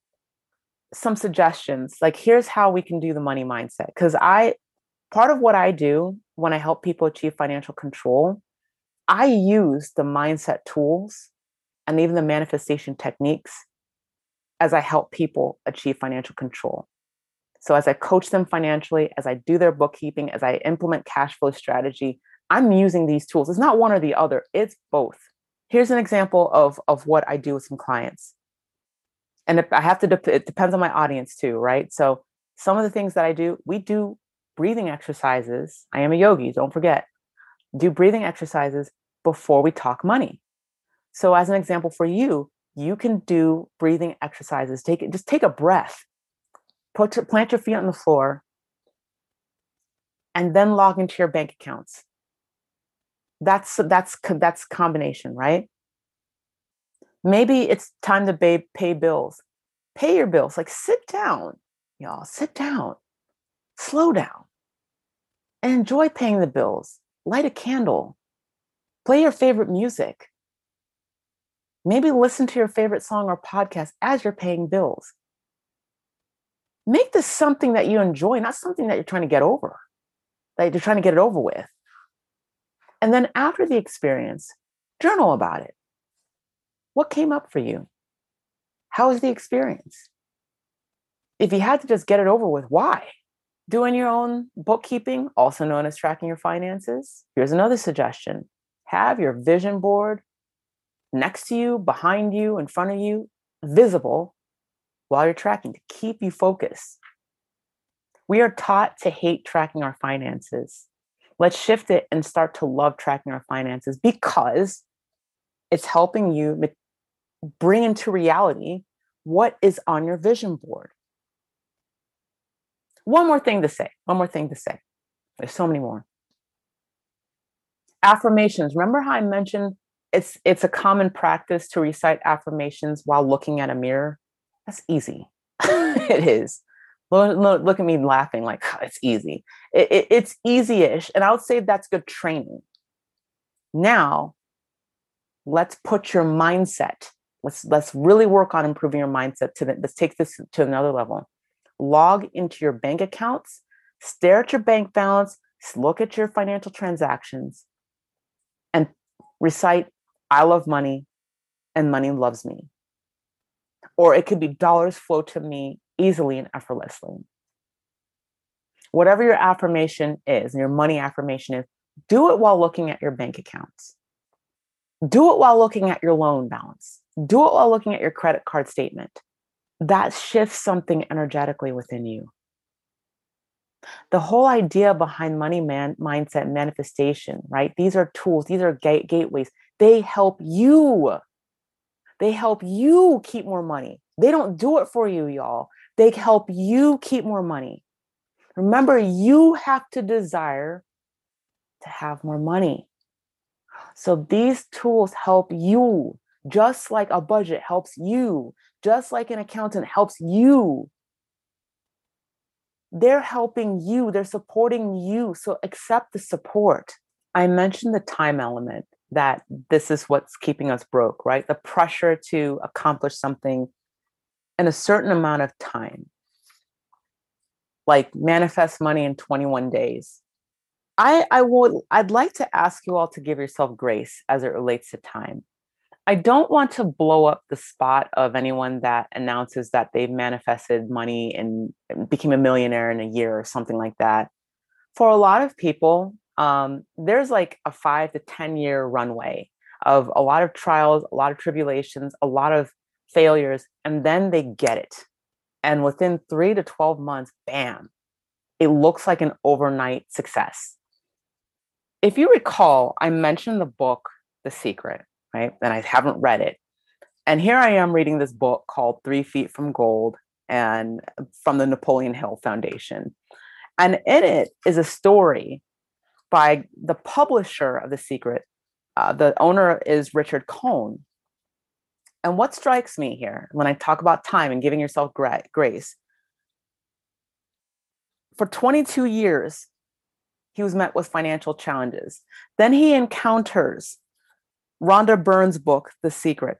some suggestions. Like, here's how we can do the money mindset. Because I, part of what I do when I help people achieve financial control, I use the mindset tools and even the manifestation techniques as I help people achieve financial control. So, as I coach them financially, as I do their bookkeeping, as I implement cash flow strategy, I'm using these tools. It's not one or the other, it's both. Here's an example of, of what I do with some clients. And I have to, de- it depends on my audience too, right? So, some of the things that I do, we do breathing exercises. I am a yogi, don't forget. Do breathing exercises before we talk money. So, as an example for you, you can do breathing exercises. Take just take a breath put plant your feet on the floor, and then log into your bank accounts. That's that's that's combination, right? Maybe it's time to pay, pay bills. Pay your bills. Like sit down, y'all. Sit down. Slow down. And enjoy paying the bills. Light a candle. Play your favorite music. Maybe listen to your favorite song or podcast as you're paying bills make this something that you enjoy, not something that you're trying to get over, that you're trying to get it over with. And then after the experience, journal about it. What came up for you? How was the experience? If you had to just get it over with, why? Doing your own bookkeeping, also known as tracking your finances. Here's another suggestion have your vision board next to you, behind you, in front of you, visible while you're tracking to keep you focused. We are taught to hate tracking our finances. Let's shift it and start to love tracking our finances because it's helping you bring into reality what is on your vision board. One more thing to say. One more thing to say. There's so many more. Affirmations. Remember how I mentioned it's it's a common practice to recite affirmations while looking at a mirror? That's easy. (laughs) Mm. it is. Look, look, at me laughing like it's easy. It, it, it's easy-ish, and I would say that's good training. Now, let's put your mindset. Let's let's really work on improving your mindset. To the, let's take this to another level. Log into your bank accounts, stare at your bank balance, look at your financial transactions, and recite "I love money," and "Money loves me." Or it could be dollars flow to me easily and effortlessly. Whatever your affirmation is, your money affirmation is, do it while looking at your bank accounts. Do it while looking at your loan balance. Do it while looking at your credit card statement. That shifts something energetically within you. The whole idea behind money man mindset manifestation, right? These are tools, these are gate- gateways. They help you they help you keep more money. They don't do it for you, y'all. They help you keep more money. Remember, you have to desire to have more money. So these tools help you, just like a budget helps you, just like an accountant helps you. They're helping you, they're supporting you. So accept the support. I mentioned the time element that this is what's keeping us broke, right? The pressure to accomplish something in a certain amount of time, like manifest money in 21 days. I, I would I'd like to ask you all to give yourself grace as it relates to time. I don't want to blow up the spot of anyone that announces that they've manifested money and became a millionaire in a year or something like that. For a lot of people, um, there's like a five to 10 year runway of a lot of trials, a lot of tribulations, a lot of failures, and then they get it. And within three to 12 months, bam, it looks like an overnight success. If you recall, I mentioned the book, The Secret, right? And I haven't read it. And here I am reading this book called Three Feet from Gold and from the Napoleon Hill Foundation. And in it is a story by the publisher of The Secret. Uh, the owner is Richard Cohn. And what strikes me here when I talk about time and giving yourself gra- grace, for 22 years, he was met with financial challenges. Then he encounters Rhonda Byrne's book, The Secret,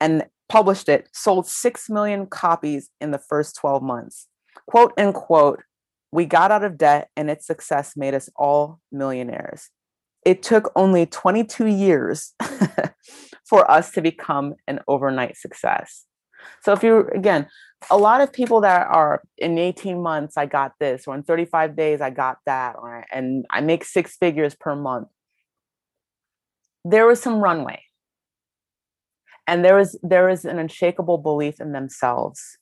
and published it, sold 6 million copies in the first 12 months. Quote unquote, we got out of debt and its success made us all millionaires. It took only 22 years (laughs) for us to become an overnight success. So if you again, a lot of people that are in 18 months, I got this, or in 35 days, I got that, or and I make six figures per month. There was some runway. And there is there is an unshakable belief in themselves.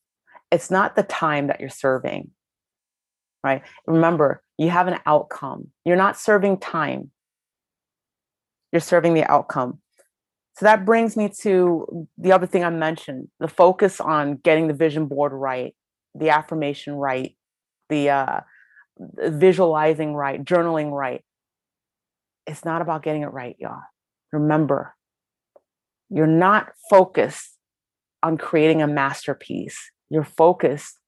It's not the time that you're serving. Right? Remember, you have an outcome. You're not serving time. You're serving the outcome. So that brings me to the other thing I mentioned the focus on getting the vision board right, the affirmation right, the uh, visualizing right, journaling right. It's not about getting it right, y'all. Remember, you're not focused on creating a masterpiece. You're focused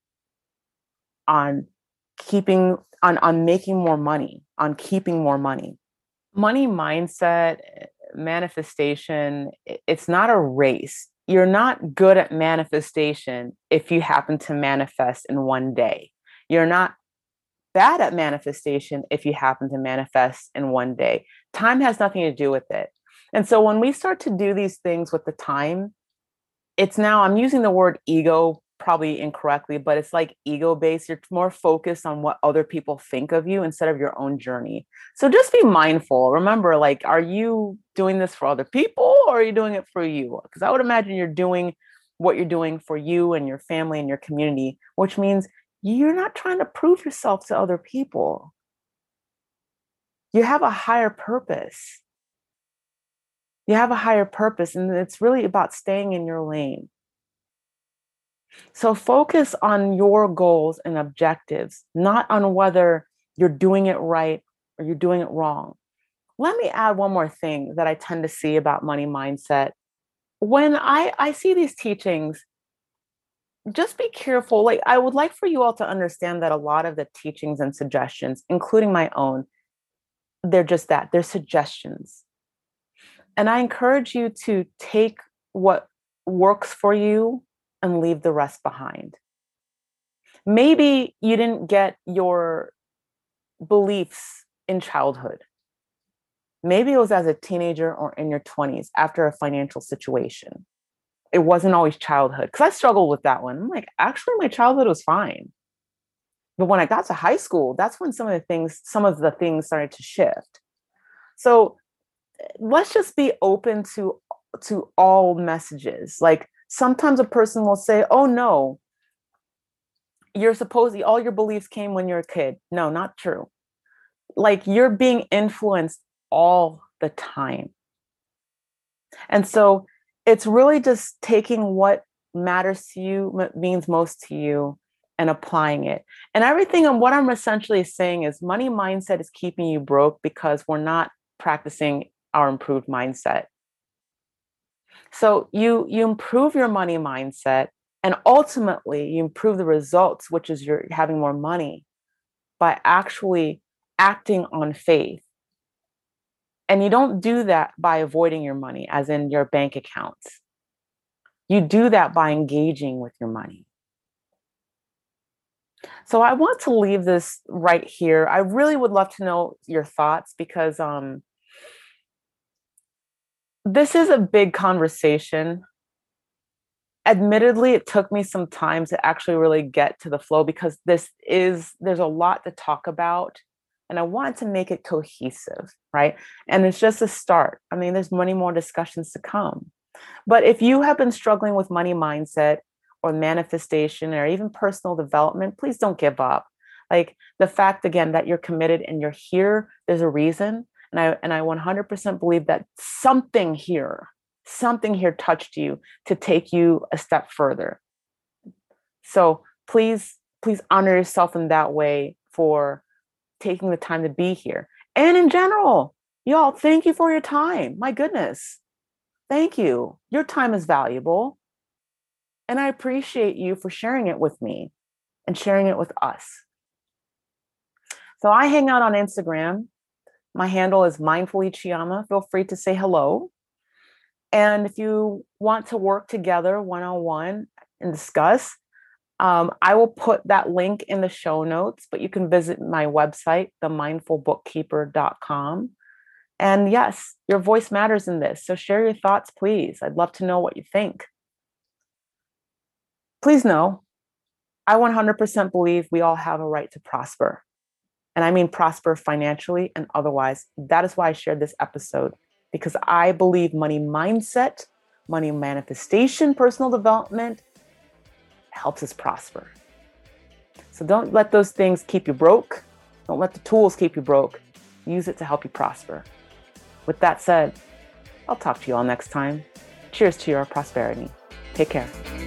on keeping on on making more money, on keeping more money. Money mindset eh, manifestation, it's not a race. You're not good at manifestation if you happen to manifest in one day. You're not bad at manifestation if you happen to manifest in one day. Time has nothing to do with it. And so when we start to do these things with the time, it's now, I'm using the word ego probably incorrectly, but it's like ego based. You're more focused on what other people think of you instead of your own journey. So just be mindful. Remember, like, are you doing this for other people or are you doing it for you? Because I would imagine you're doing what you're doing for you and your family and your community, which means you're not trying to prove yourself to other people. You have a higher purpose. You have a higher purpose, and it's really about staying in your lane so focus on your goals and objectives, not on whether you're doing it right or you're doing it wrong. Let me add one more thing that I tend to see about money mindset. When I, I see these teachings, just be careful. Like, I would like for you all to understand that a lot of the teachings and suggestions, including my own, they're just that they're suggestions. And I encourage you to take what works for you and leave the rest behind. Maybe you didn't get your beliefs in childhood. Maybe it was as a teenager or in your 20s after a financial situation. It wasn't always childhood because I struggled with that one. I'm like, actually, my childhood was fine. But when I got to high school, that's when some of the things, some of the things started to shift. So let's just be open to to all messages. Like sometimes a person will say, oh no, you're supposed all your beliefs came when you're a kid. No, not true. Like you're being influenced all the time. And so it's really just taking what matters to you, means most to you, and applying it. And everything and what I'm essentially saying is money mindset is keeping you broke because we're not practicing our improved mindset. So you you improve your money mindset and ultimately you improve the results which is you're having more money by actually acting on faith. And you don't do that by avoiding your money as in your bank accounts. You do that by engaging with your money. So I want to leave this right here. I really would love to know your thoughts because um this is a big conversation. Admittedly, it took me some time to actually really get to the flow because this is, there's a lot to talk about and I want to make it cohesive, right? And it's just a start. I mean, there's many more discussions to come. But if you have been struggling with money mindset or manifestation or even personal development, please don't give up. Like the fact again that you're committed and you're here, there's a reason. And I and I 100% believe that something here, something here touched you to take you a step further. So please, please honor yourself in that way for taking the time to be here. And in general, y'all, thank you for your time. My goodness. Thank you. Your time is valuable. And I appreciate you for sharing it with me and sharing it with us. So I hang out on Instagram my handle is mindfully Chioma. Feel free to say hello. And if you want to work together one on one and discuss, um, I will put that link in the show notes, but you can visit my website, themindfulbookkeeper.com. And yes, your voice matters in this. So share your thoughts, please. I'd love to know what you think. please know I 100% believe we all have a right to prosper. And I mean prosper financially and otherwise. That is why I shared this episode, because I believe money mindset, money manifestation, personal development helps us prosper. So don't let those things keep you broke. Don't let the tools keep you broke. Use it to help you prosper. With that said, I'll talk to you all next time. Cheers to your prosperity. Take care.